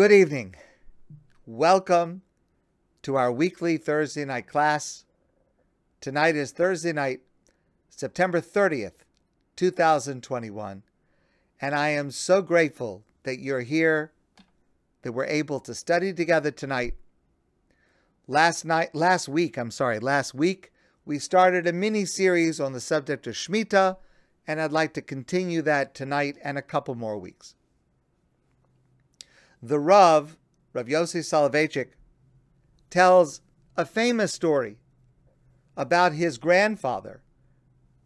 Good evening. Welcome to our weekly Thursday night class. Tonight is Thursday night, September 30th, 2021. And I am so grateful that you're here, that we're able to study together tonight. Last night, last week, I'm sorry, last week, we started a mini series on the subject of Shemitah, and I'd like to continue that tonight and a couple more weeks. The Rav, Rav Yossi Soloveitchik, tells a famous story about his grandfather,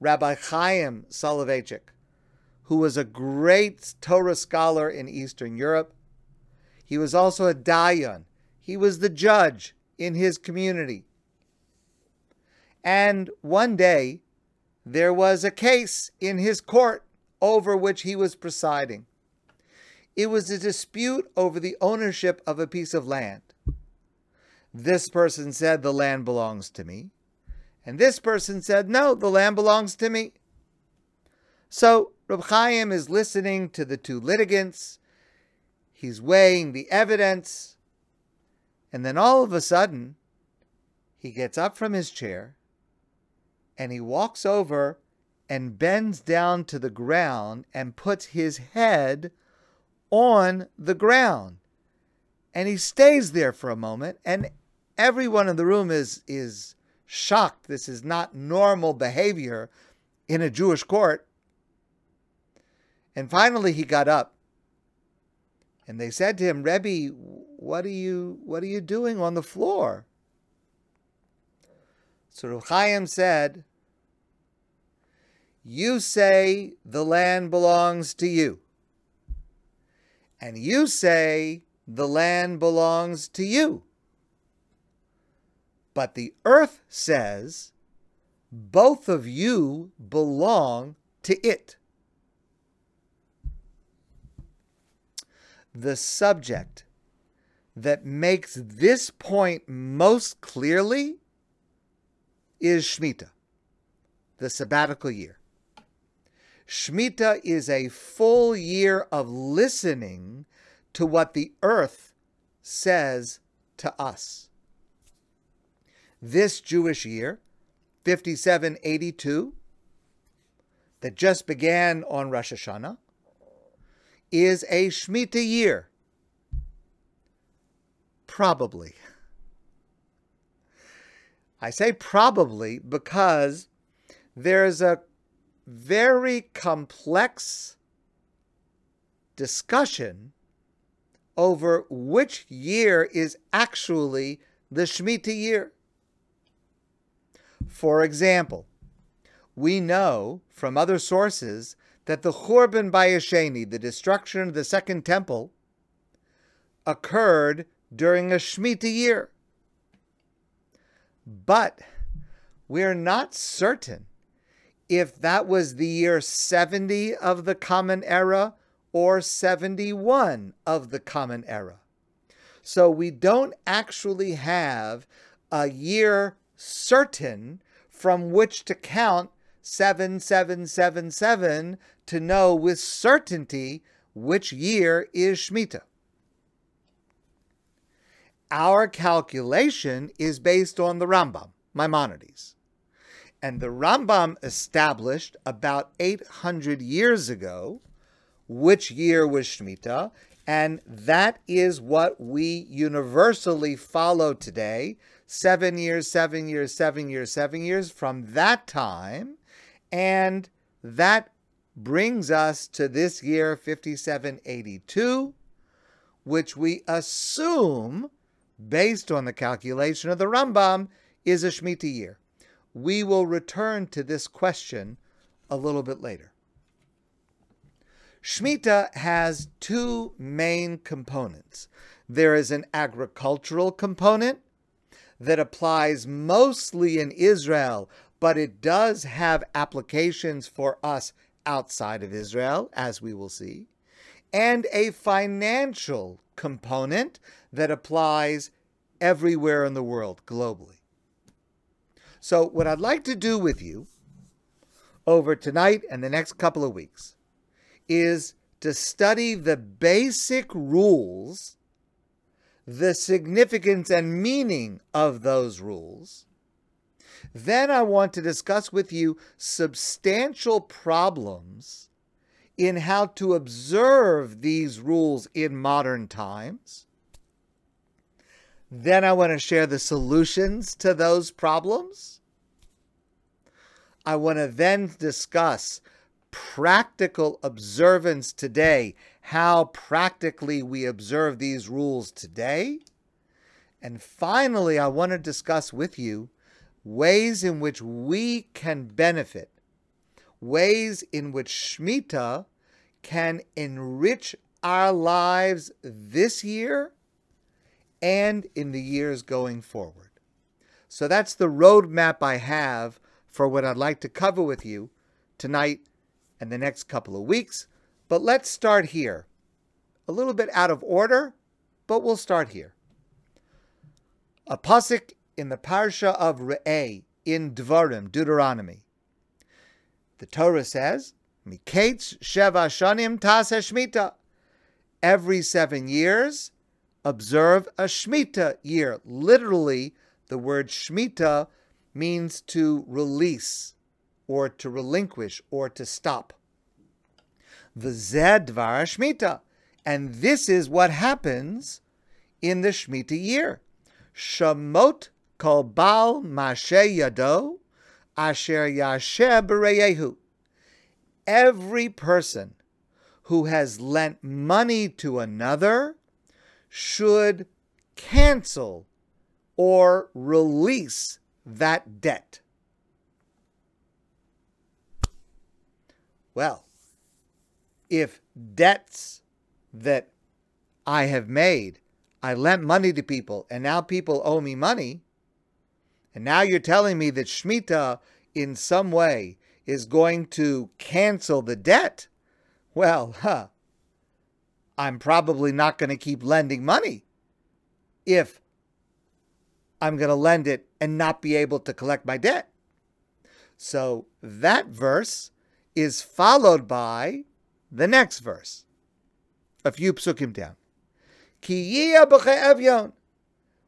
Rabbi Chaim Soloveitchik, who was a great Torah scholar in Eastern Europe. He was also a dayan. He was the judge in his community. And one day, there was a case in his court over which he was presiding. It was a dispute over the ownership of a piece of land. This person said, The land belongs to me. And this person said, No, the land belongs to me. So Reb Chaim is listening to the two litigants. He's weighing the evidence. And then all of a sudden, he gets up from his chair and he walks over and bends down to the ground and puts his head on the ground. And he stays there for a moment, and everyone in the room is, is shocked. This is not normal behavior in a Jewish court. And finally he got up. And they said to him, Rebbe, what are you what are you doing on the floor? So Reb Chaim said, You say the land belongs to you and you say the land belongs to you. But the earth says both of you belong to it. The subject that makes this point most clearly is Shemitah, the sabbatical year. Shemitah is a full year of listening to what the earth says to us. This Jewish year, 5782, that just began on Rosh Hashanah, is a Shemitah year. Probably. I say probably because there's a very complex discussion over which year is actually the Shemitah year. For example, we know from other sources that the Churban Bayis Sheni, the destruction of the Second Temple, occurred during a Shemitah year. But we're not certain if that was the year 70 of the Common Era or 71 of the Common Era. So we don't actually have a year certain from which to count 7777 to know with certainty which year is Shemitah. Our calculation is based on the Rambam, Maimonides. And the Rambam established about 800 years ago which year was Shemitah, and that is what we universally follow today seven years, seven years, seven years, seven years from that time. And that brings us to this year, 5782, which we assume, based on the calculation of the Rambam, is a Shemitah year. We will return to this question a little bit later. Shemitah has two main components. There is an agricultural component that applies mostly in Israel, but it does have applications for us outside of Israel, as we will see, and a financial component that applies everywhere in the world globally. So, what I'd like to do with you over tonight and the next couple of weeks is to study the basic rules the significance and meaning of those rules. Then I want to discuss with you substantial problems in how to observe these rules in modern times. Then I want to share the solutions to those problems. I want to then discuss practical observance today, how practically we observe these rules today. And finally, I want to discuss with you ways in which we can benefit, ways in which Shemitah can enrich our lives this year and in the years going forward. So that's the roadmap I have for what I'd like to cover with you tonight and the next couple of weeks. But let's start here. A little bit out of order, but we'll start here. A pasuk in the parsha of Re'eh in Dvarim, Deuteronomy. The Torah says, Miketz Sheva Shanim Tase Shmita. Every seven years, observe a Shemitah year. Literally, the word Shemitah means to release or to relinquish or to stop. The Zedvar Shemitah. And this is what happens in the Shemitah year. Shamot kol bal mashe yado asher yasher bereyehu. Every person who has lent money to another should cancel or release that debt. Well, if debts that I have made, I lent money to people, and now people owe me money, and now you're telling me that Shemitah in some way is going to cancel the debt, well, huh, I'm probably not going to keep lending money if I'm going to lend it and not be able to collect my debt. So that verse is followed by the next verse, a few psukim down.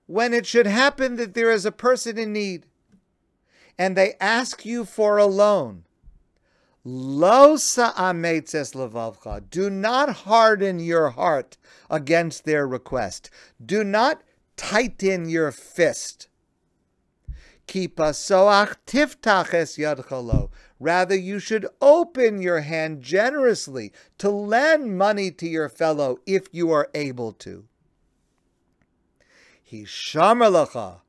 When it should happen that there is a person in need and they ask you for a loan, Lo sa'ametzes levavcha. Do not harden your heart against their request. Do not tighten your fist. Kipasoach tiftaches yadchalo. Rather, you should open your hand generously to lend money to your fellow if you are able to. Hishamer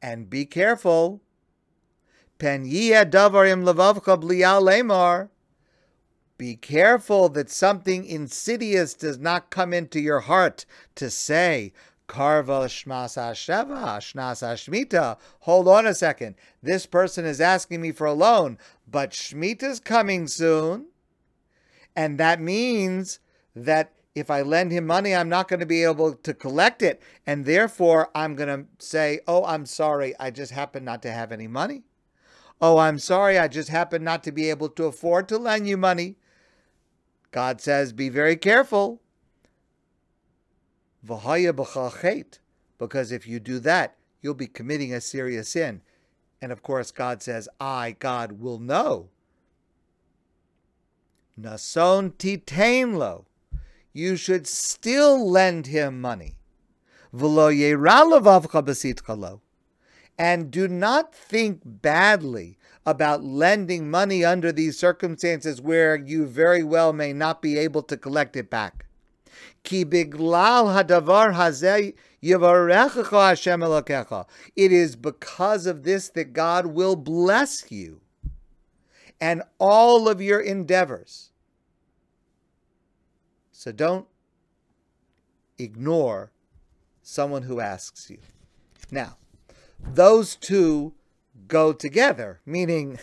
and be careful. Pen davarim levavcha lemar. Be careful that something insidious does not come into your heart to say, Karva Shmas Sheva, Shnas Shmita. Hold on a second. This person is asking me for a loan, but Shemitah's coming soon. And that means that if I lend him money, I'm not going to be able to collect it. And therefore, I'm going to say, Oh, I'm sorry. I just happen not to have any money. Oh, I'm sorry. I just happen not to be able to afford to lend you money. God says, Be very careful because if you do that, you'll be committing a serious sin. And of course, God says, I, God, will know. Nason titainlo. You should still lend him money. And do not think badly about lending money under these circumstances where you very well may not be able to collect it back. It is because of this that God will bless you and all of your endeavors. So don't ignore someone who asks you. Now, those two go together, meaning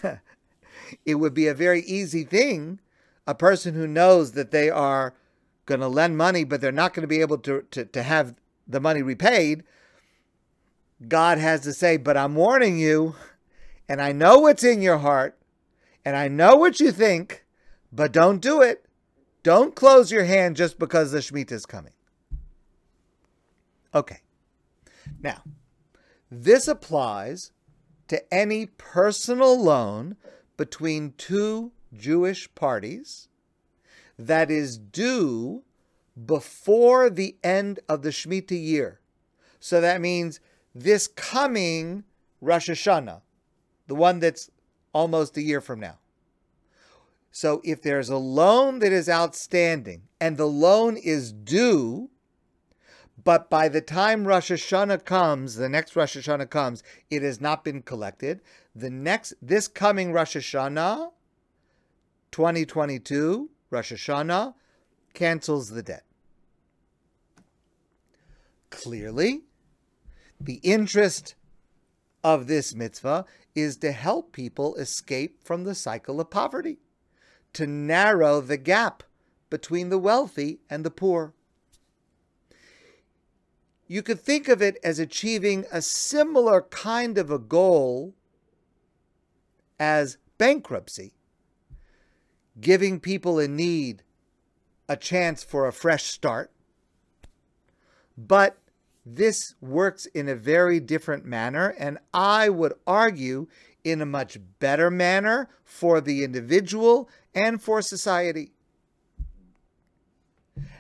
it would be a very easy thing. A person who knows that they are going to lend money, but they're not going to be able to, to, to have the money repaid, God has to say, But I'm warning you, and I know what's in your heart, and I know what you think, but don't do it. Don't close your hand just because the Shemitah is coming. Okay. Now, this applies to any personal loan between two Jewish parties that is due before the end of the Shemitah year. So that means this coming Rosh Hashanah, the one that's almost a year from now. So if there's a loan that is outstanding and the loan is due, but by the time Rosh Hashanah comes, the next Rosh Hashanah comes, it has not been collected. The next, this coming Rosh Hashanah, 2022, Rosh Hashanah, cancels the debt. Clearly, the interest of this mitzvah is to help people escape from the cycle of poverty, to narrow the gap between the wealthy and the poor. You could think of it as achieving a similar kind of a goal as bankruptcy, giving people in need a chance for a fresh start. But this works in a very different manner, and I would argue in a much better manner for the individual and for society.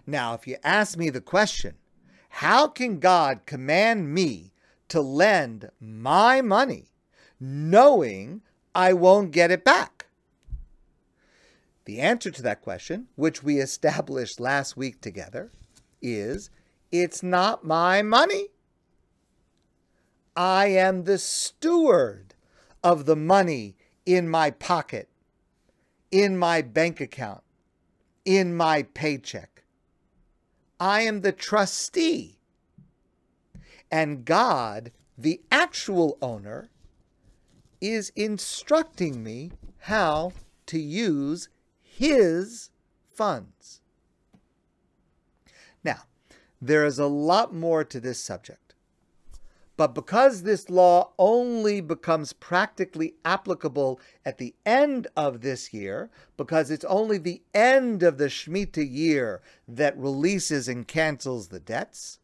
Now, if you ask me the question, how can God command me to lend my money knowing I won't get it back? The answer to that question, which we established last week together, is it's not my money. I am the steward of the money in my pocket, in my bank account, in my paycheck. I am the trustee. And God, the actual owner, is instructing me how to use his funds. Now, there is a lot more to this subject. But because this law only becomes practically applicable at the end of this year, because it's only the end of the Shemitah year that releases and cancels the debts,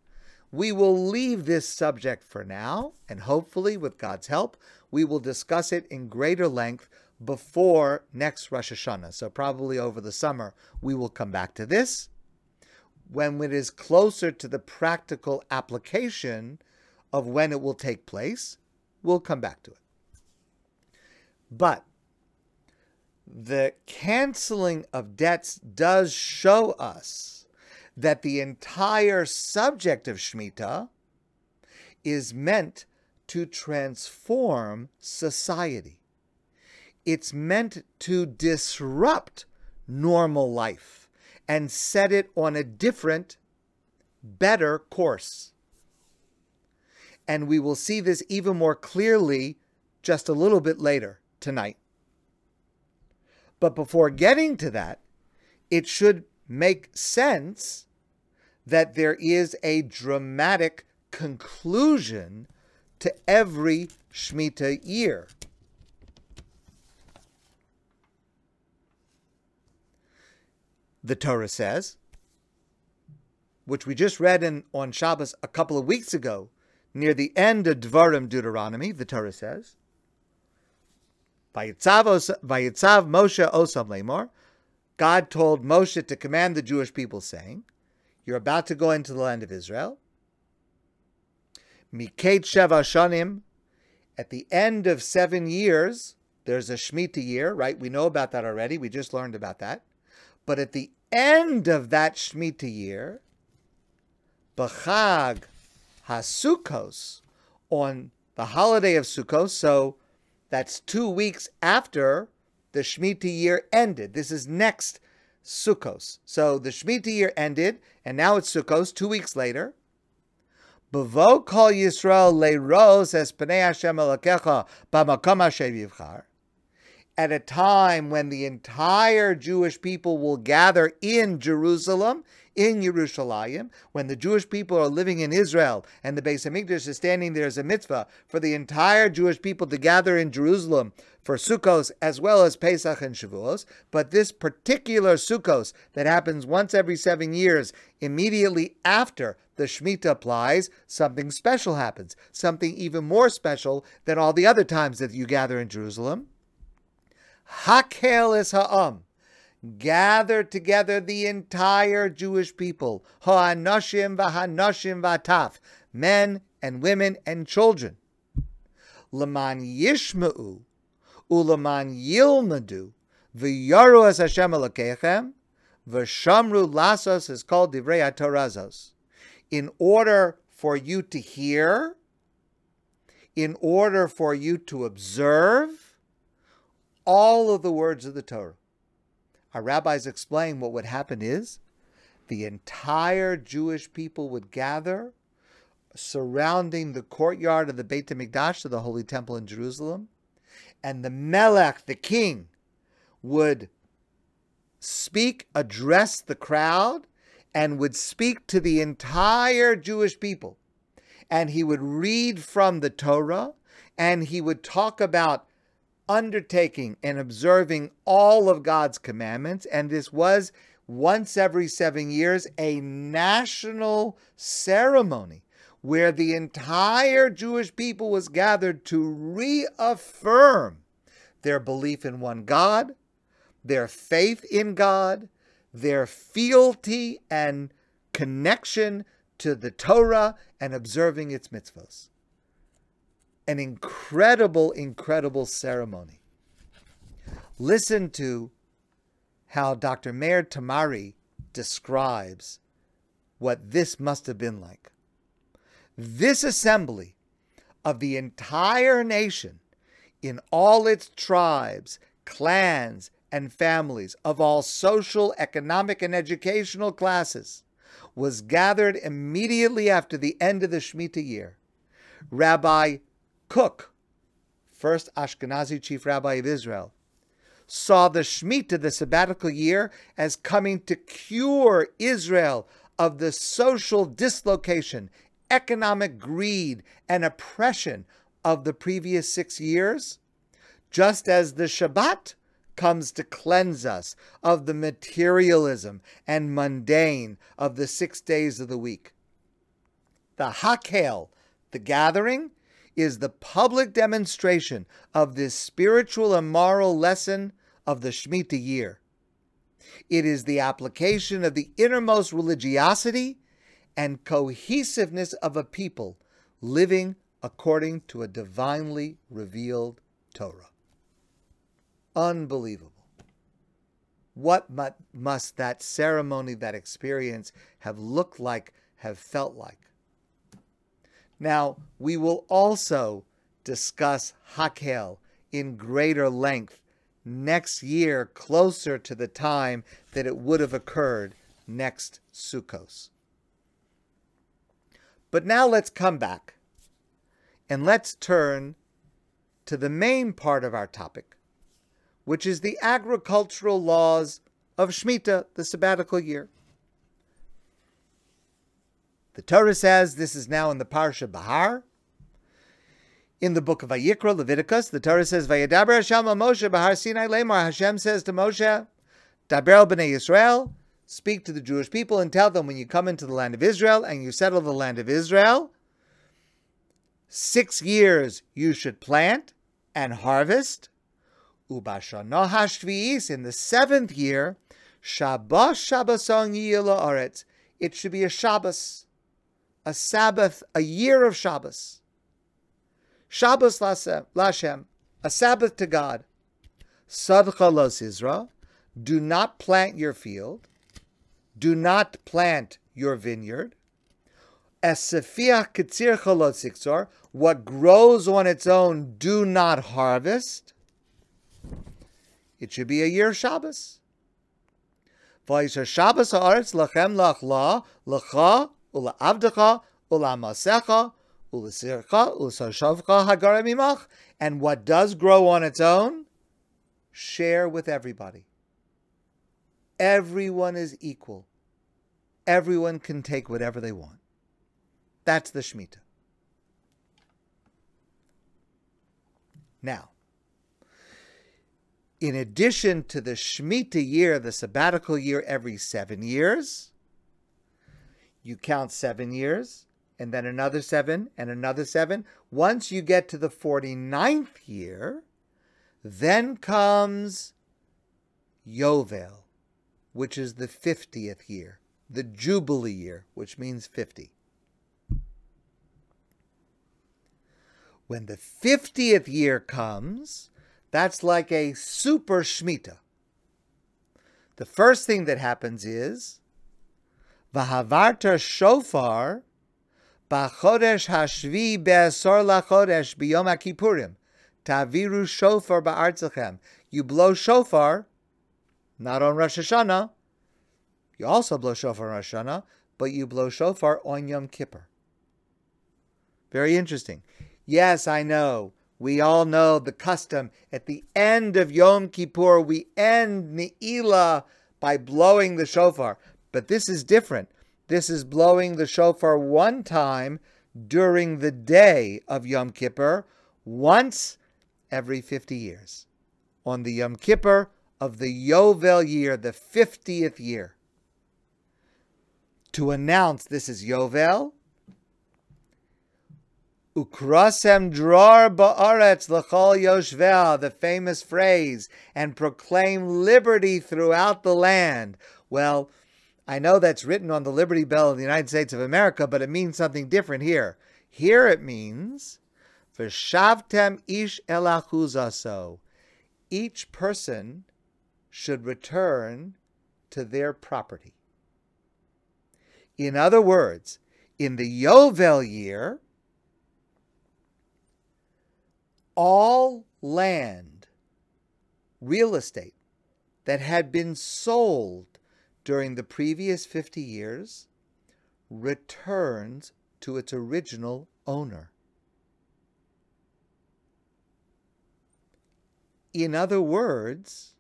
we will leave this subject for now, and hopefully, with God's help, we will discuss it in greater length before next Rosh Hashanah. So, probably over the summer, we will come back to this when it is closer to the practical application of when it will take place, we'll come back to it. But the canceling of debts does show us that the entire subject of Shemitah is meant to transform society. It's meant to disrupt normal life and set it on a different, better course. And we will see this even more clearly just a little bit later tonight. But before getting to that, it should make sense that there is a dramatic conclusion to every Shemitah year. the Torah says, which we just read in on Shabbos a couple of weeks ago, near the end of Dvarim Deuteronomy, the Torah says, Vayitzav Moshe Osam Lemor, God told Moshe to command the Jewish people, saying, You're about to go into the land of Israel. Miket Sheva Shanim, at the end of seven years, there's a Shemitah year, right? We know about that already. We just learned about that. But at the end of that Shemitah year, B'chag HaSukkos, on the holiday of Sukkot, so that's two weeks after the Shemitah year ended. This is next Sukkos. So the Shemitah year ended, and now it's Sukkos, two weeks later. Yisrael pnei Hashem elakecha b'makom at a time when the entire Jewish people will gather in Jerusalem in Yerushalayim, when the Jewish people are living in Israel and the Beis Hamikdash is standing there as a mitzvah for the entire Jewish people to gather in Jerusalem for Sukkos as well as Pesach and Shavuos. But this particular Sukkos that happens once every seven years, immediately after the Shemitah applies, something special happens, something even more special than all the other times that you gather in Jerusalem. Hakel is ha'am gather together the entire Jewish people, ha'anoshim v'hanoshim v'ataf, men and women and children. Laman yishma'u, ulaman yilmadu, v'yaru as Hashem alakechem, v'shamru lasos is called divrei Torazos. In order for you to hear, in order for you to observe all of the words of the Torah. Our rabbis explain what would happen is the entire Jewish people would gather surrounding the courtyard of the Beit HaMikdash, of the Holy Temple in Jerusalem, and the Melech, the king, would speak, address the crowd, and would speak to the entire Jewish people. And he would read from the Torah, and he would talk about undertaking and observing all of God's commandments. And this was once every seven years a national ceremony where the entire Jewish people was gathered to reaffirm their belief in one God, their faith in God, their fealty and connection to the Torah and observing its mitzvahs an incredible, incredible ceremony. Listen to how Dr. Meir Tamari describes what this must have been like. This assembly of the entire nation in all its tribes, clans, and families of all social, economic, and educational classes was gathered immediately after the end of the Shemitah year. Rabbi Kook, first Ashkenazi chief rabbi of Israel, saw the Shemitah, the sabbatical year, as coming to cure Israel of the social dislocation, economic greed, and oppression of the previous six years, just as the Shabbat comes to cleanse us of the materialism and mundane of the six days of the week. The Hakel, the gathering, is the public demonstration of this spiritual and moral lesson of the Shemitah year. It is the application of the innermost religiosity and cohesiveness of a people living according to a divinely revealed Torah. Unbelievable. What must that ceremony, that experience have looked like, have felt like? Now, we will also discuss Hakel in greater length next year, closer to the time that it would have occurred next Sukkos. But now let's come back and let's turn to the main part of our topic, which is the agricultural laws of Shemitah, the sabbatical year. The Torah says this is now in the Parsha Bahar. In the book of Vayikra, Leviticus, the Torah says, Vayadaber Hashem Moshe Bahar Sinai Lemar. Hashem says to Moshe, Daber b'nei Yisrael, speak to the Jewish people and tell them when you come into the land of Israel and you settle the land of Israel, six years you should plant and harvest. Ubashana hashvi'is, in the seventh year, Shabbos Shabboson Yila. It should be a Shabbos a Sabbath, a year of Shabbos. Shabbos Lashem, a Sabbath to God. Sadcha los Isra, do not plant your field, do not plant your vineyard. What grows on its own, do not harvest. It should be a year Shabbos. Vayisha Shabbos haaretz lachem lachla lacha ula avdecha, ula masecha, ula sircha, ula soshavcha hagara mimach. And what does grow on its own, share with everybody. Everyone is equal. everyone can take whatever they want. That's the Shemitah. Now, in addition to the Shemitah year, the sabbatical year every seven years, you count seven years, and then another seven, and another seven. Once you get to the 49th year, then comes Yovel, which is the 50th year, the Jubilee year, which means 50. When the 50th year comes, that's like a super Shemitah. The first thing that happens is Vahavarta shofar b'chodesh hashvi be'asor lachodesh b'yom taviru shofar ba'artzachem. You blow shofar, not on Rosh Hashanah. You also blow shofar on Rosh Hashanah, but you blow shofar on Yom Kippur. Very interesting. Yes, I know. We all know the custom. At the end of Yom Kippur, we end Ne'ilah by blowing the shofar. But this is different. This is blowing the shofar one time during the day of Yom Kippur, once every 50 years. On the Yom Kippur of the Yovel year, the 50th year. To announce this is Yovel, Ukrasem drar ba'aretz l'chol yoshvel, the famous phrase, and proclaim liberty throughout the land. Well, I know that's written on the Liberty Bell of the United States of America, but it means something different here. Here it means, V'shavtem ish elachuzaso. Each person should return to their property. In other words, in the Yovel year, all land, real estate that had been sold during the previous 50 years returns to its original owner. In other words,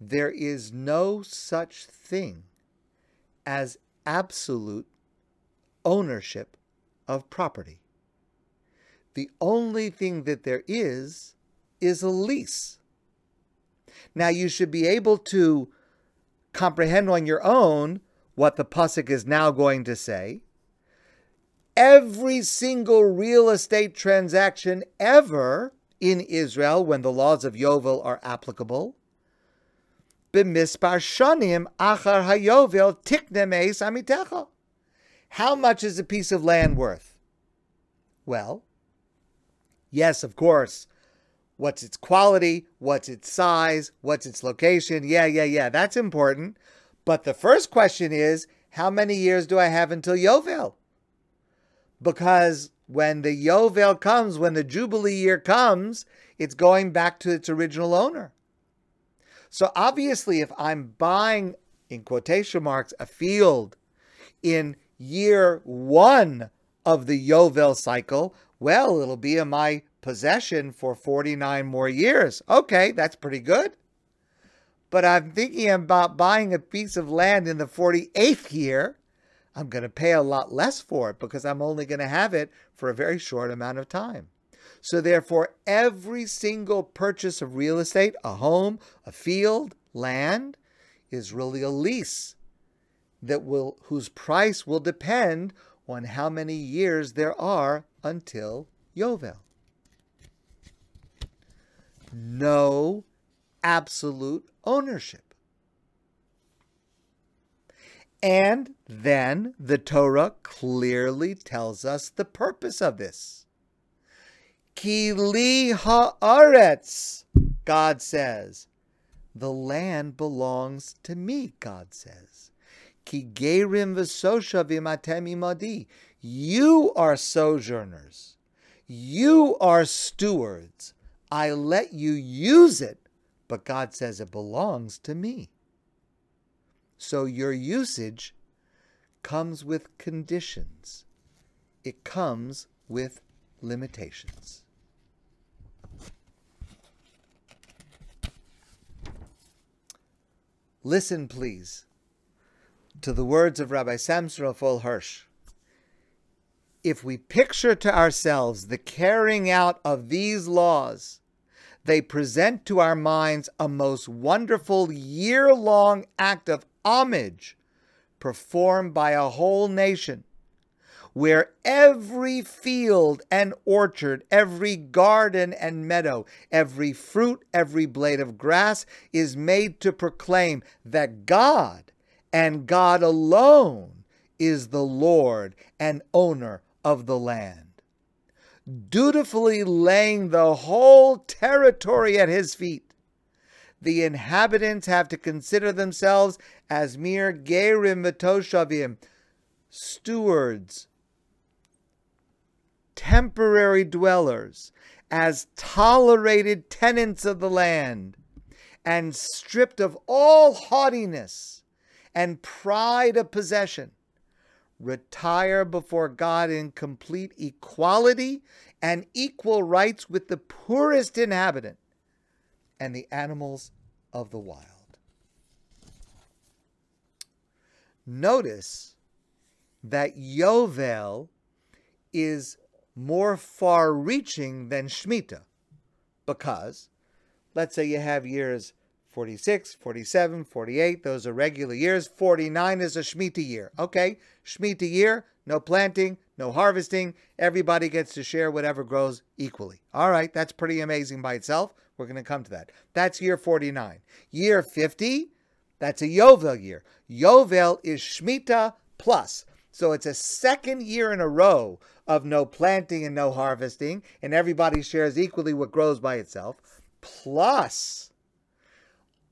there is no such thing as absolute ownership of property. The only thing that there is is a lease. Now, you should be able to comprehend on your own what the Pusik is now going to say. Every single real estate transaction ever in Israel, when the laws of Yovel are applicable, b'mispar shanim achar hayovel tiknemes amitecha. How much is a piece of land worth? Well, yes, of course, What's its quality? What's its size? What's its location? Yeah, yeah, yeah. That's important. But the first question is how many years do I have until Yovel? Because when the Yovel comes, when the Jubilee year comes, it's going back to its original owner. So obviously, if I'm buying, in quotation marks, a field in year one of the Yovel cycle, well, it'll be in my possession for 49 more years. Okay, that's pretty good. But I'm thinking about buying a piece of land in the 48th year. I'm going to pay a lot less for it because I'm only going to have it for a very short amount of time. So, therefore, every single purchase of real estate, a home, a field, land, is really a lease that will whose price will depend on how many years there are until Yovel no absolute ownership. And then the Torah clearly tells us the purpose of this. Ki li haaretz, God says. The land belongs to me, God says. Ki gerim v'sosha v'matem imadi. You are sojourners. You are stewards I let you use it, but God says it belongs to me. So your usage comes with conditions, it comes with limitations. Listen, please. to the words of Rabbi Samson Raphael Hirsch. If we picture to ourselves the carrying out of these laws, they present to our minds a most wonderful year long act of homage performed by a whole nation where every field and orchard, every garden and meadow, every fruit, every blade of grass is made to proclaim that God and God alone is the Lord and owner of the land. Dutifully laying the whole territory at his feet, the inhabitants have to consider themselves as mere gerim v'toshavim, stewards, temporary dwellers, as tolerated tenants of the land, and stripped of all haughtiness and pride of possession, retire before God in complete equality and equal rights with the poorest inhabitant and the animals of the wild. Notice that Yovel is more far reaching than Shemitah. Because, let's say you have years 46, 47, 48, those are regular years. 49 is a Shemitah year. Okay, Shemitah year, no planting, no harvesting. Everybody gets to share whatever grows equally. All right, that's pretty amazing by itself. We're going to come to that. That's year 49. Year 50, that's a Yovel year. Yovel is Shemitah plus. So it's a second year in a row of no planting and no harvesting, and everybody shares equally what grows by itself. Plus,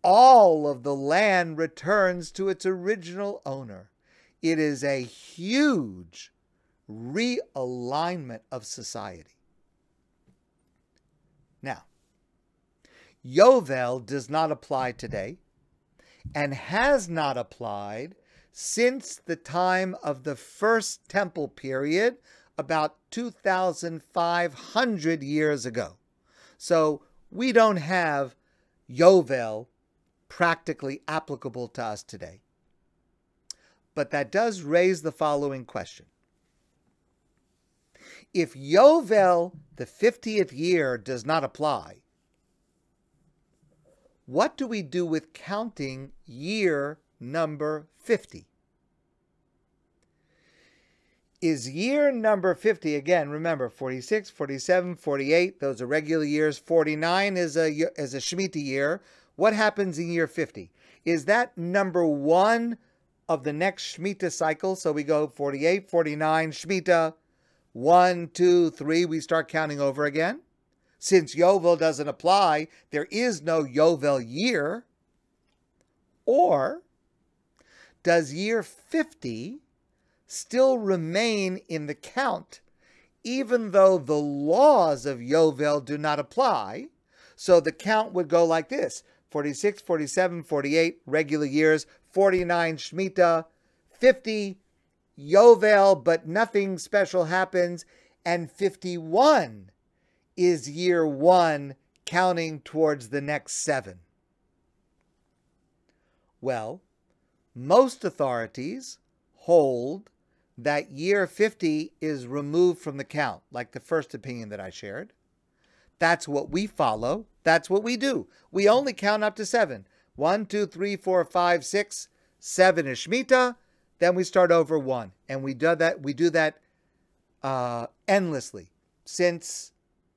all of the land returns to its original owner. It is a huge realignment of society. Now, Yovel does not apply today and has not applied since the time of the first temple period, about 2,500 years ago. So we don't have Yovel practically applicable to us today. But that does raise the following question. If Yovel, the 50th year, does not apply, what do we do with counting year number 50? is year number 50 again remember 46 47 48 those are regular years 49 is a is a shemitah year what happens in year 50 is that number 1 of the next shemitah cycle? So we go 48 49 shemitah. 1 2 3 we start counting over again. Since yovel doesn't apply there is no yovel year. Or does year 50 still remain in the count, even though the laws of Yovel do not apply. So the count would go like this 46, 47, 48 regular years, 49 Shemitah, 50 Yovel, but nothing special happens, and 51 is year one, counting towards the next seven. Well, most authorities hold that year 50 is removed from the count, like the first opinion that I shared. That's what we follow. That's what we do. We only count up to seven. One, two, three, four, five, six, seven is Shemitah. Then we start over one. And we do that, we do that uh, endlessly since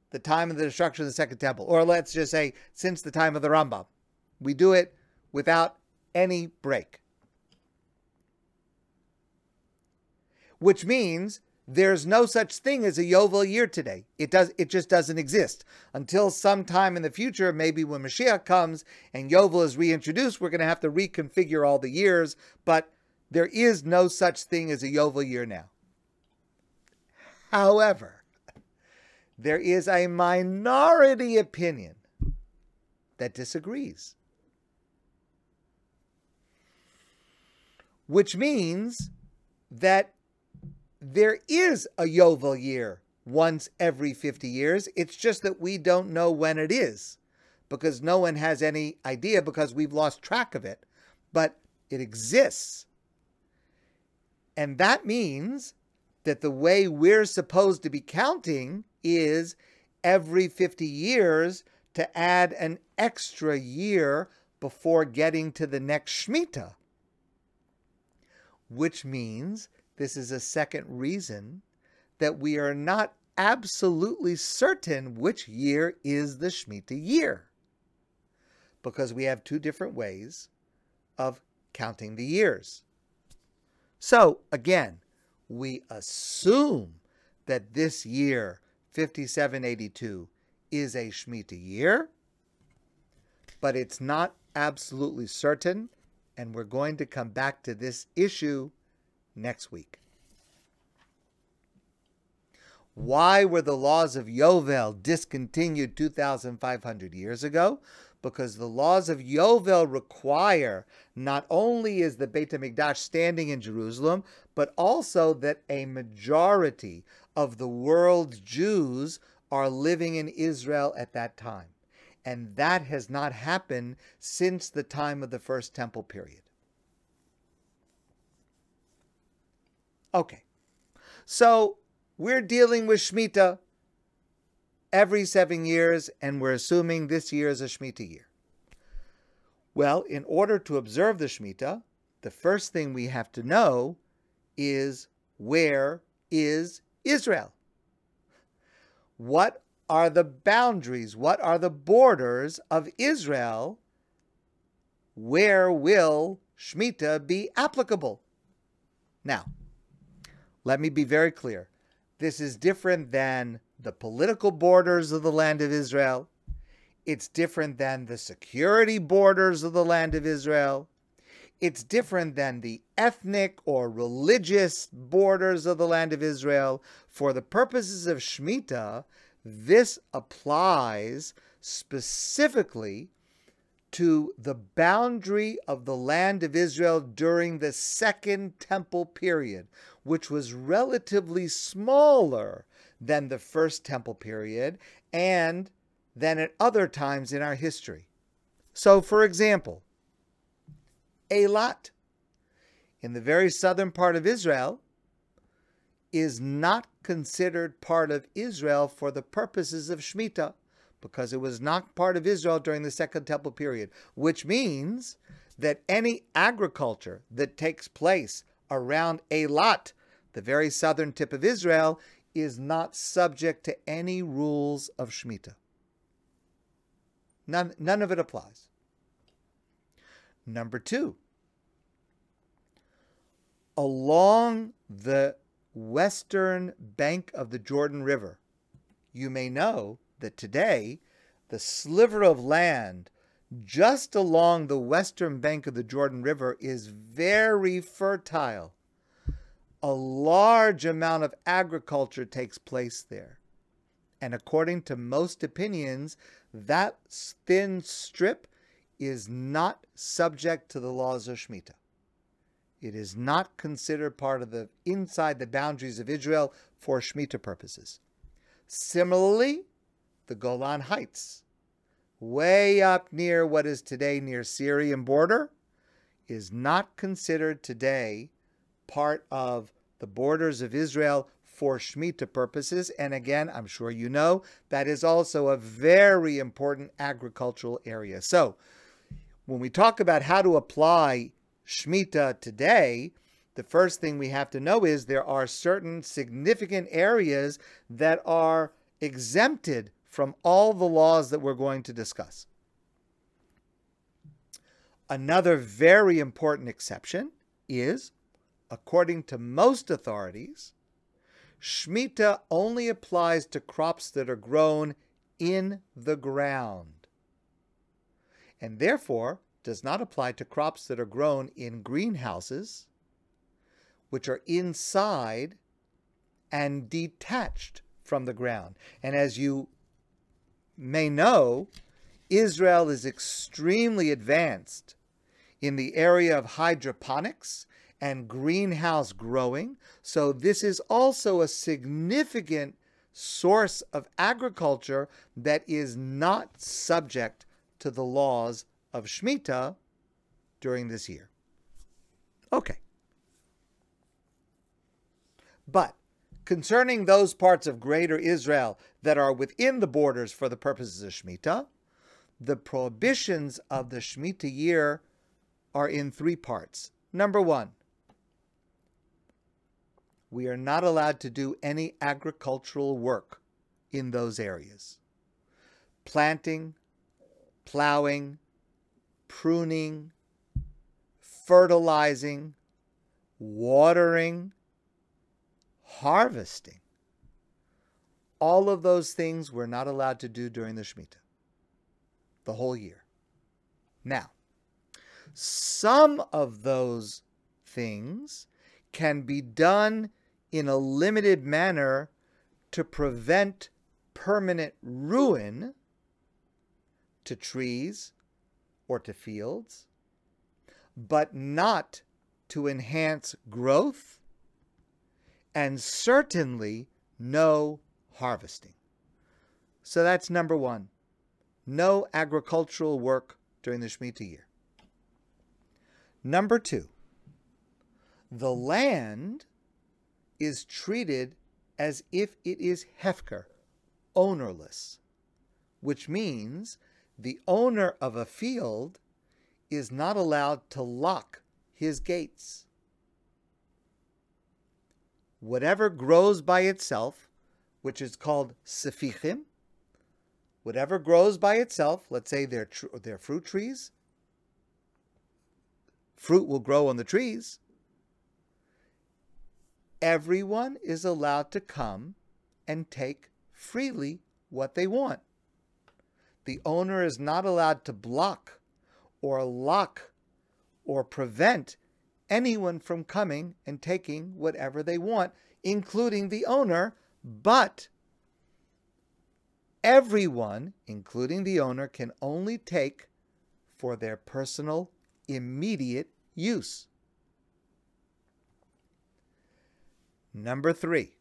the time of the destruction of the Second Temple. Or let's just say since the time of the Rambam. We do it without any break. which means there's no such thing as a Yovel year today. It does it just doesn't exist. Until sometime in the future, maybe when Mashiach comes and Yovel is reintroduced, we're going to have to reconfigure all the years, but there is no such thing as a Yovel year now. However, there is a minority opinion that disagrees. Which means that there is a Yovel year once every 50 years. It's just that we don't know when it is because no one has any idea because we've lost track of it. But it exists. And that means that the way we're supposed to be counting is every 50 years to add an extra year before getting to the next Shemitah. Which means this is a second reason that we are not absolutely certain which year is the Shemitah year. Because we have two different ways of counting the years. So, again, we assume that this year, 5782, is a Shemitah year, but it's not absolutely certain, and we're going to come back to this issue next week. Why were the laws of Yovel discontinued 2,500 years ago? Because the laws of Yovel require not only is the Beit HaMikdash standing in Jerusalem, but also that a majority of the world's Jews are living in Israel at that time. And that has not happened since the time of the First Temple period. Okay. So we're dealing with Shemitah every seven years, and we're assuming this year is a Shemitah year. Well, in order to observe the Shemitah, the first thing we have to know is where is Israel? What are the boundaries? What are the borders of Israel? Where will Shemitah be applicable? Now, let me be very clear. This is different than the political borders of the land of Israel. It's different than the security borders of the land of Israel. It's different than the ethnic or religious borders of the land of Israel. For the purposes of Shemitah, this applies specifically to the boundary of the land of Israel during the Second Temple period, which was relatively smaller than the First Temple period and than at other times in our history. So, for example, Eilat, in the very southern part of Israel, is not considered part of Israel for the purposes of Shemitah because it was not part of Israel during the Second Temple period, which means that any agriculture that takes place around Eilat, the very southern tip of Israel, is not subject to any rules of Shemitah. None, none of it applies. Number two, along the western bank of the Jordan River, you may know that today the sliver of land just along the western bank of the Jordan River is very fertile. A large amount of agriculture takes place there. And according to most opinions, that thin strip is not subject to the laws of Shemitah. It is not considered part of the inside the boundaries of Israel for Shemitah purposes. Similarly, the Golan Heights, way up near what is today near Syrian border, is not considered today part of the borders of Israel for Shemitah purposes. And again, I'm sure you know, that is also a very important agricultural area. So, when we talk about how to apply Shemitah today, the first thing we have to know is there are certain significant areas that are exempted from all the laws that we're going to discuss. Another very important exception is, according to most authorities, Shemitah only applies to crops that are grown in the ground, and therefore does not apply to crops that are grown in greenhouses, which are inside and detached from the ground. And as you may know, Israel is extremely advanced in the area of hydroponics and greenhouse growing. So, this is also a significant source of agriculture that is not subject to the laws of Shemitah during this year. Okay. But concerning those parts of greater Israel that are within the borders for the purposes of Shemitah, the prohibitions of the Shemitah year are in three parts. Number one, we are not allowed to do any agricultural work in those areas. Planting, plowing, pruning, fertilizing, watering, harvesting. All of those things we're not allowed to do during the Shemitah, the whole year. Now, some of those things can be done in a limited manner to prevent permanent ruin to trees or to fields, but not to enhance growth, and certainly no harvesting. So that's number one no agricultural work during the Shemitah year. Number two, the land is treated as if it is Hefker, ownerless, which means the owner of a field is not allowed to lock his gates. Whatever grows by itself, which is called sefichim, whatever grows by itself, let's say they're, tr- they're fruit trees, fruit will grow on the trees. Everyone is allowed to come and take freely what they want. The owner is not allowed to block or lock or prevent anyone from coming and taking whatever they want, including the owner, but everyone, including the owner, can only take for their personal, immediate use. Number three,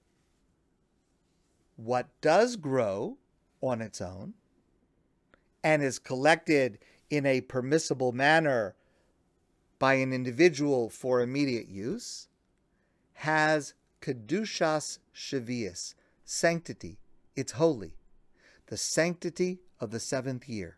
what does grow on its own and is collected in a permissible manner by an individual for immediate use has kedushas shavias, sanctity. It's holy, the sanctity of the seventh year,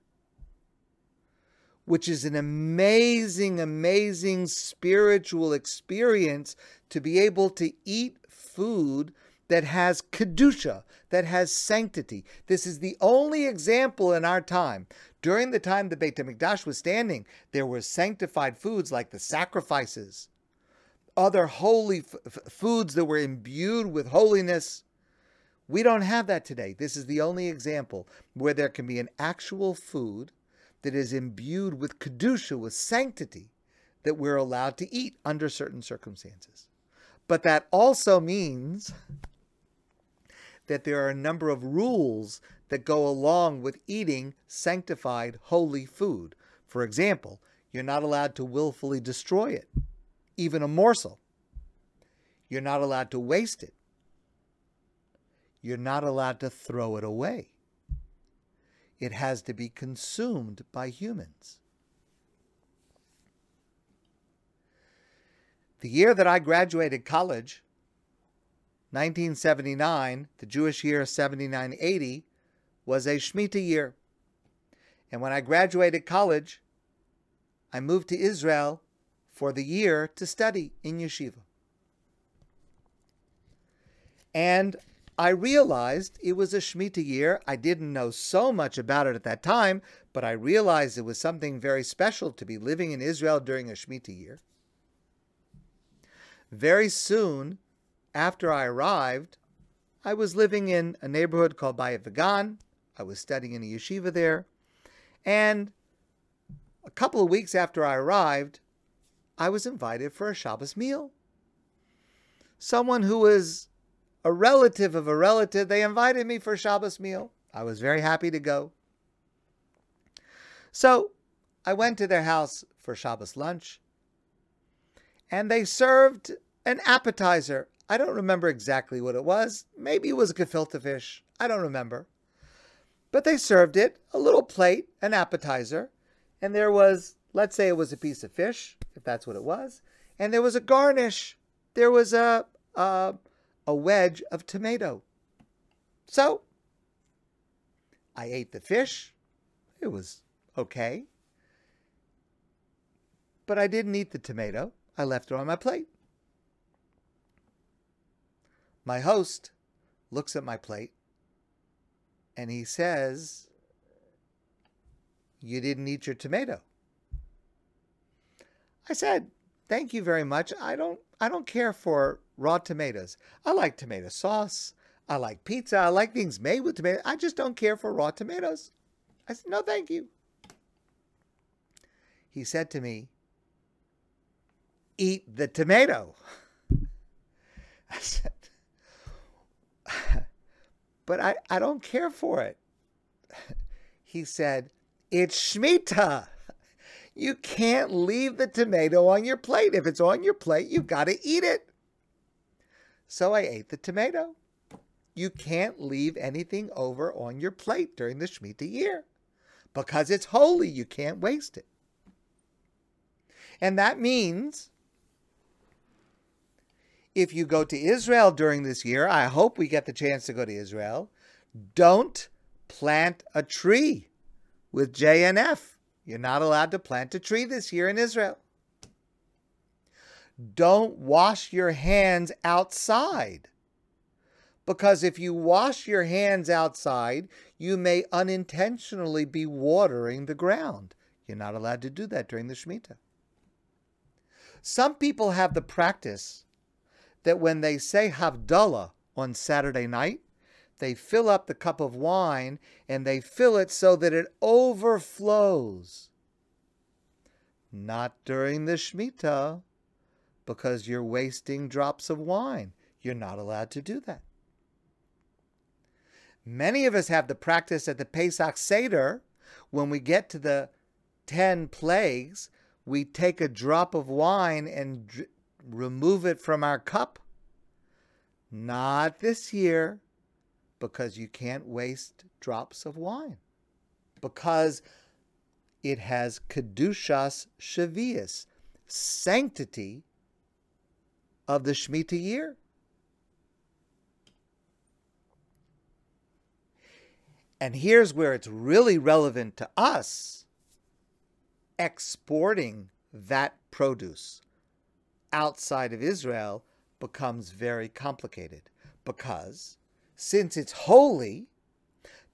which is an amazing, amazing spiritual experience to be able to eat food that has kedusha, that has sanctity. This is the only example in our time. During the time the Beit HaMikdash was standing, there were sanctified foods like the sacrifices, other holy f- foods that were imbued with holiness. We don't have that today. This is the only example where there can be an actual food that is imbued with kedusha, with sanctity, that we're allowed to eat under certain circumstances. But that also means that there are a number of rules that go along with eating sanctified holy food. For example, you're not allowed to willfully destroy it, even a morsel. You're not allowed to waste it. You're not allowed to throw it away. It has to be consumed by humans. The year that I graduated college, 1979, the Jewish year 7980, was a Shemitah year. And when I graduated college, I moved to Israel for the year to study in yeshiva. And I realized it was a Shemitah year. I didn't know so much about it at that time, but I realized it was something very special to be living in Israel during a Shemitah year. Very soon, after I arrived, I was living in a neighborhood called Bayit Vegan. I was studying in a yeshiva there. And a couple of weeks after I arrived, I was invited for a Shabbos meal. Someone who was a relative of a relative, they invited me for a Shabbos meal. I was very happy to go. So I went to their house for Shabbos lunch, and they served an appetizer. I don't remember exactly what it was. Maybe it was a gefilte fish. I don't remember. But they served it, a little plate, an appetizer, and there was, let's say it was a piece of fish, if that's what it was, and there was a garnish. There was a, a, a wedge of tomato. So I ate the fish. It was okay. But I didn't eat the tomato. I left it on my plate. My host looks at my plate and he says, You didn't eat your tomato. I said, Thank you very much. I don't I don't care for raw tomatoes. I like tomato sauce. I like pizza. I like things made with tomatoes. I just don't care for raw tomatoes. I said, No, thank you. He said to me, Eat the tomato. I said, But I, I don't care for it. He said, It's Shemitah. You can't leave the tomato on your plate. If it's on your plate, you've got to eat it. So I ate the tomato. You can't leave anything over on your plate during the Shemitah year because it's holy. You can't waste it. And that means if you go to Israel during this year, I hope we get the chance to go to Israel, don't plant a tree with JNF. You're not allowed to plant a tree this year in Israel. Don't wash your hands outside. Because if you wash your hands outside, you may unintentionally be watering the ground. You're not allowed to do that during the Shemitah. Some people have the practice that when they say Havdalah on Saturday night, they fill up the cup of wine and they fill it so that it overflows. Not during the Shemitah, because you're wasting drops of wine. You're not allowed to do that. Many of us have the practice at the Pesach Seder, when we get to the 10 plagues, we take a drop of wine and remove it from our cup. Not this year because you can't waste drops of wine. Because it has Kedushas Shavias, sanctity of the Shemitah year. And here's where it's really relevant to us exporting that produce outside of Israel becomes very complicated because since it's holy,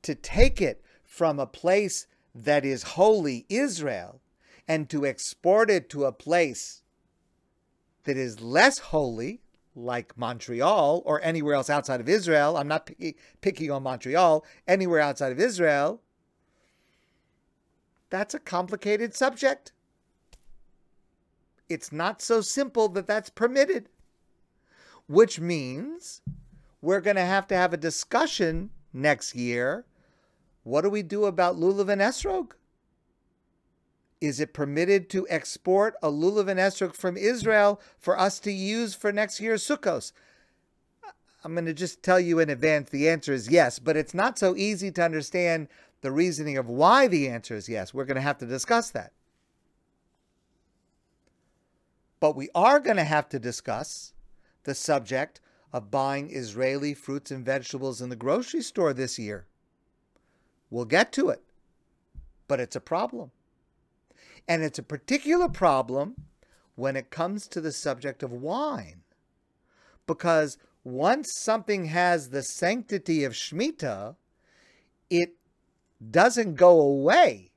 to take it from a place that is holy, Israel, and to export it to a place that is less holy, like Montreal or anywhere else outside of Israel, I'm not picky, picking on Montreal, anywhere outside of Israel, that's a complicated subject. It's not so simple that that's permitted, which means we're going to have to have a discussion next year. What do we do about lulav and esrog? Is it permitted to export a lulav and esrog from Israel for us to use for next year's sukkos? I'm going to just tell you in advance the answer is yes, but it's not so easy to understand the reasoning of why the answer is yes. We're going to have to discuss that. But we are going to have to discuss the subject of buying Israeli fruits and vegetables in the grocery store this year. We'll get to it, but it's a problem. And it's a particular problem when it comes to the subject of wine. Because once something has the sanctity of Shemitah, it doesn't go away.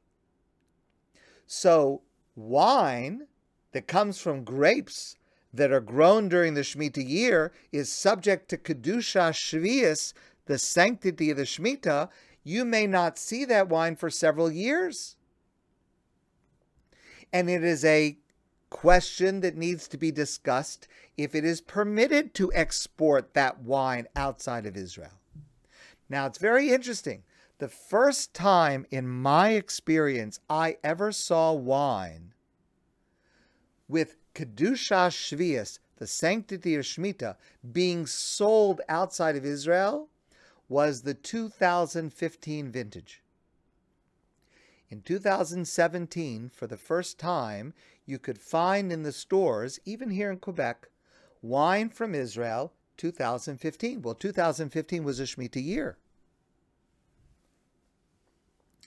So, wine that comes from grapes that are grown during the Shemitah year is subject to Kedusha Shvius, the sanctity of the Shemitah, you may not see that wine for several years. And it is a question that needs to be discussed if it is permitted to export that wine outside of Israel. Now, it's very interesting. The first time in my experience I ever saw wine with Kedusha Shvius, the sanctity of Shemitah, being sold outside of Israel was the 2015 vintage. In 2017, for the first time, you could find in the stores, even here in Quebec, wine from Israel 2015. Well, 2015 was a Shemitah year.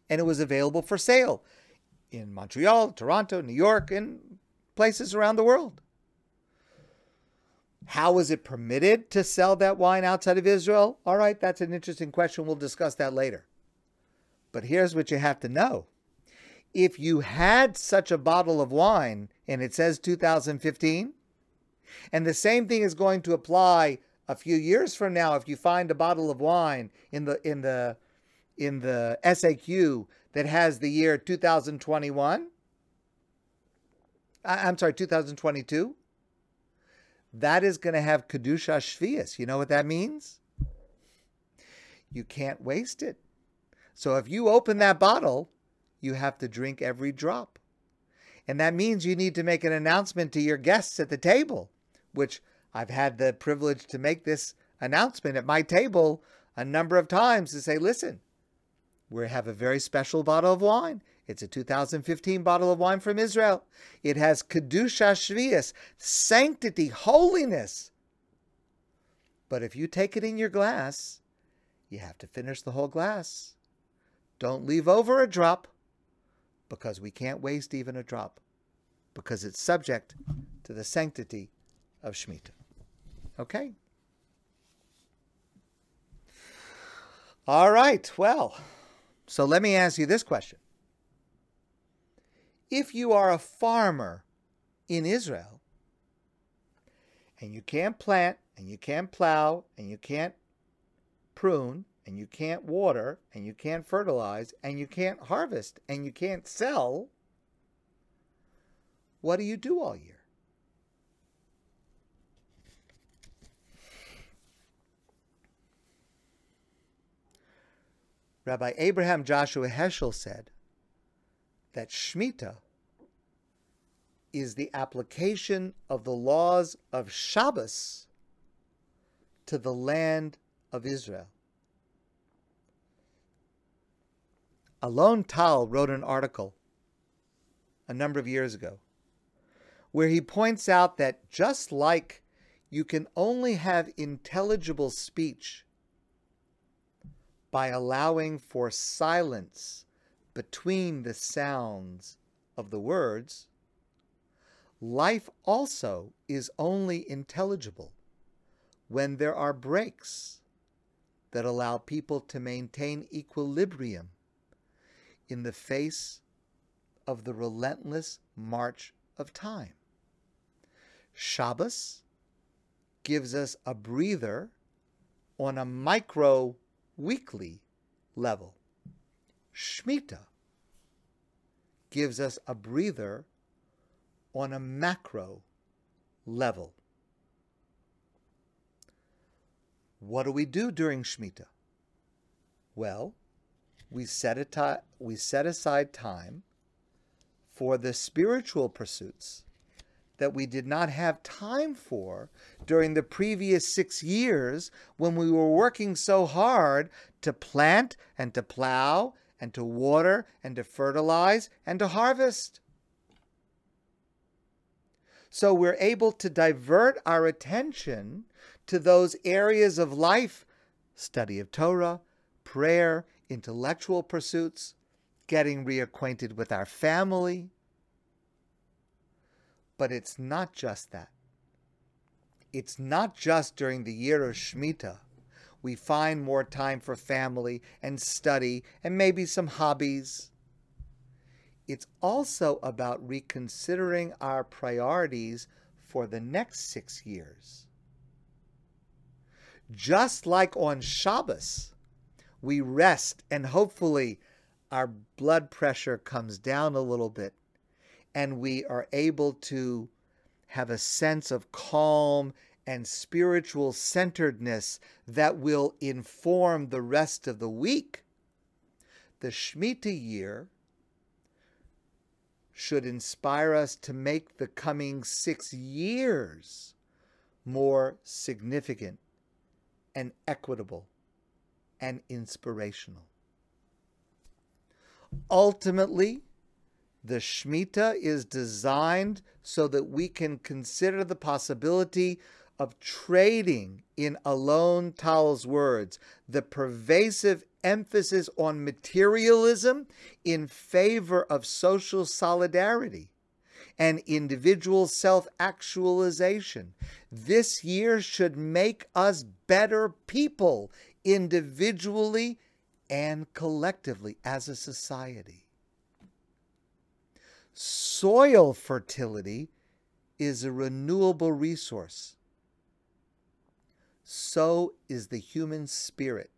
And it was available for sale in Montreal, Toronto, New York, and places around the world. How was it permitted to sell that wine outside of Israel? All right, that's an interesting question. We'll discuss that later. But here's what you have to know. If you had such a bottle of wine and it says 2015, and the same thing is going to apply a few years from now if you find a bottle of wine in the in the in the SAQ that has the year 2021 I'm sorry 2022 that is going to have kedusha shvius. You know what that means? You can't waste it. So if you open that bottle you have to drink every drop. And that means you need to make an announcement to your guests at the table which I've had the privilege to make this announcement at my table a number of times to say, listen, we have a very special bottle of wine. It's a 2015 bottle of wine from Israel. It has Kedusha Shvius, sanctity, holiness. But if you take it in your glass, you have to finish the whole glass. Don't leave over a drop because we can't waste even a drop because it's subject to the sanctity of Shemitah. Okay? All right, well, so let me ask you this question. If you are a farmer in Israel and you can't plant and you can't plow and you can't prune and you can't water and you can't fertilize and you can't harvest and you can't sell, what do you do all year? Rabbi Abraham Joshua Heschel said that Shemitah is the application of the laws of Shabbos to the land of Israel. Alon Tal wrote an article a number of years ago where he points out that just like you can only have intelligible speech by allowing for silence between the sounds of the words, life also is only intelligible when there are breaks that allow people to maintain equilibrium in the face of the relentless march of time. Shabbos gives us a breather on a micro weekly level. Shemitah gives us a breather on a macro level. What do we do during Shemitah? Well, we set, a we set aside time for the spiritual pursuits that we did not have time for during the previous six years when we were working so hard to plant and to plow and to water and to fertilize and to harvest. So we're able to divert our attention to those areas of life study of Torah, prayer, intellectual pursuits, getting reacquainted with our family, but it's not just that. It's not just during the year of Shemitah. We find more time for family and study and maybe some hobbies. It's also about reconsidering our priorities for the next six years. Just like on Shabbos, we rest and hopefully our blood pressure comes down a little bit and we are able to have a sense of calm and spiritual centeredness that will inform the rest of the week, the Shemitah year should inspire us to make the coming six years more significant and equitable and inspirational. Ultimately, the Shemitah is designed so that we can consider the possibility of trading, in Alon Tal's words, the pervasive emphasis on materialism in favor of social solidarity and individual self actualization. This year should make us better people individually and collectively as a society. Soil fertility is a renewable resource. So is the human spirit.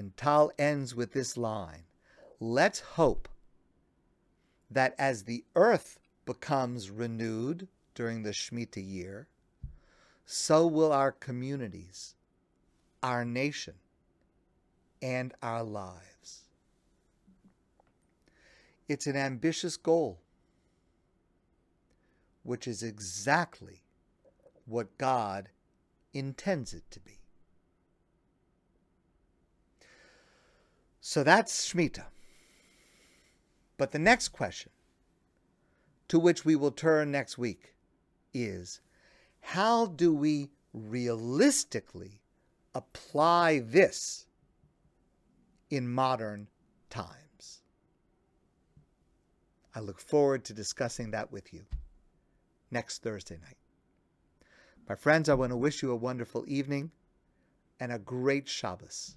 And Tal ends with this line Let's hope that as the earth becomes renewed during the Shemitah year, so will our communities, our nation, and our lives. It's an ambitious goal, which is exactly what God intends it to be. So that's Shemitah. But the next question, to which we will turn next week, is how do we realistically apply this in modern times? I look forward to discussing that with you next Thursday night. My friends, I want to wish you a wonderful evening and a great Shabbos.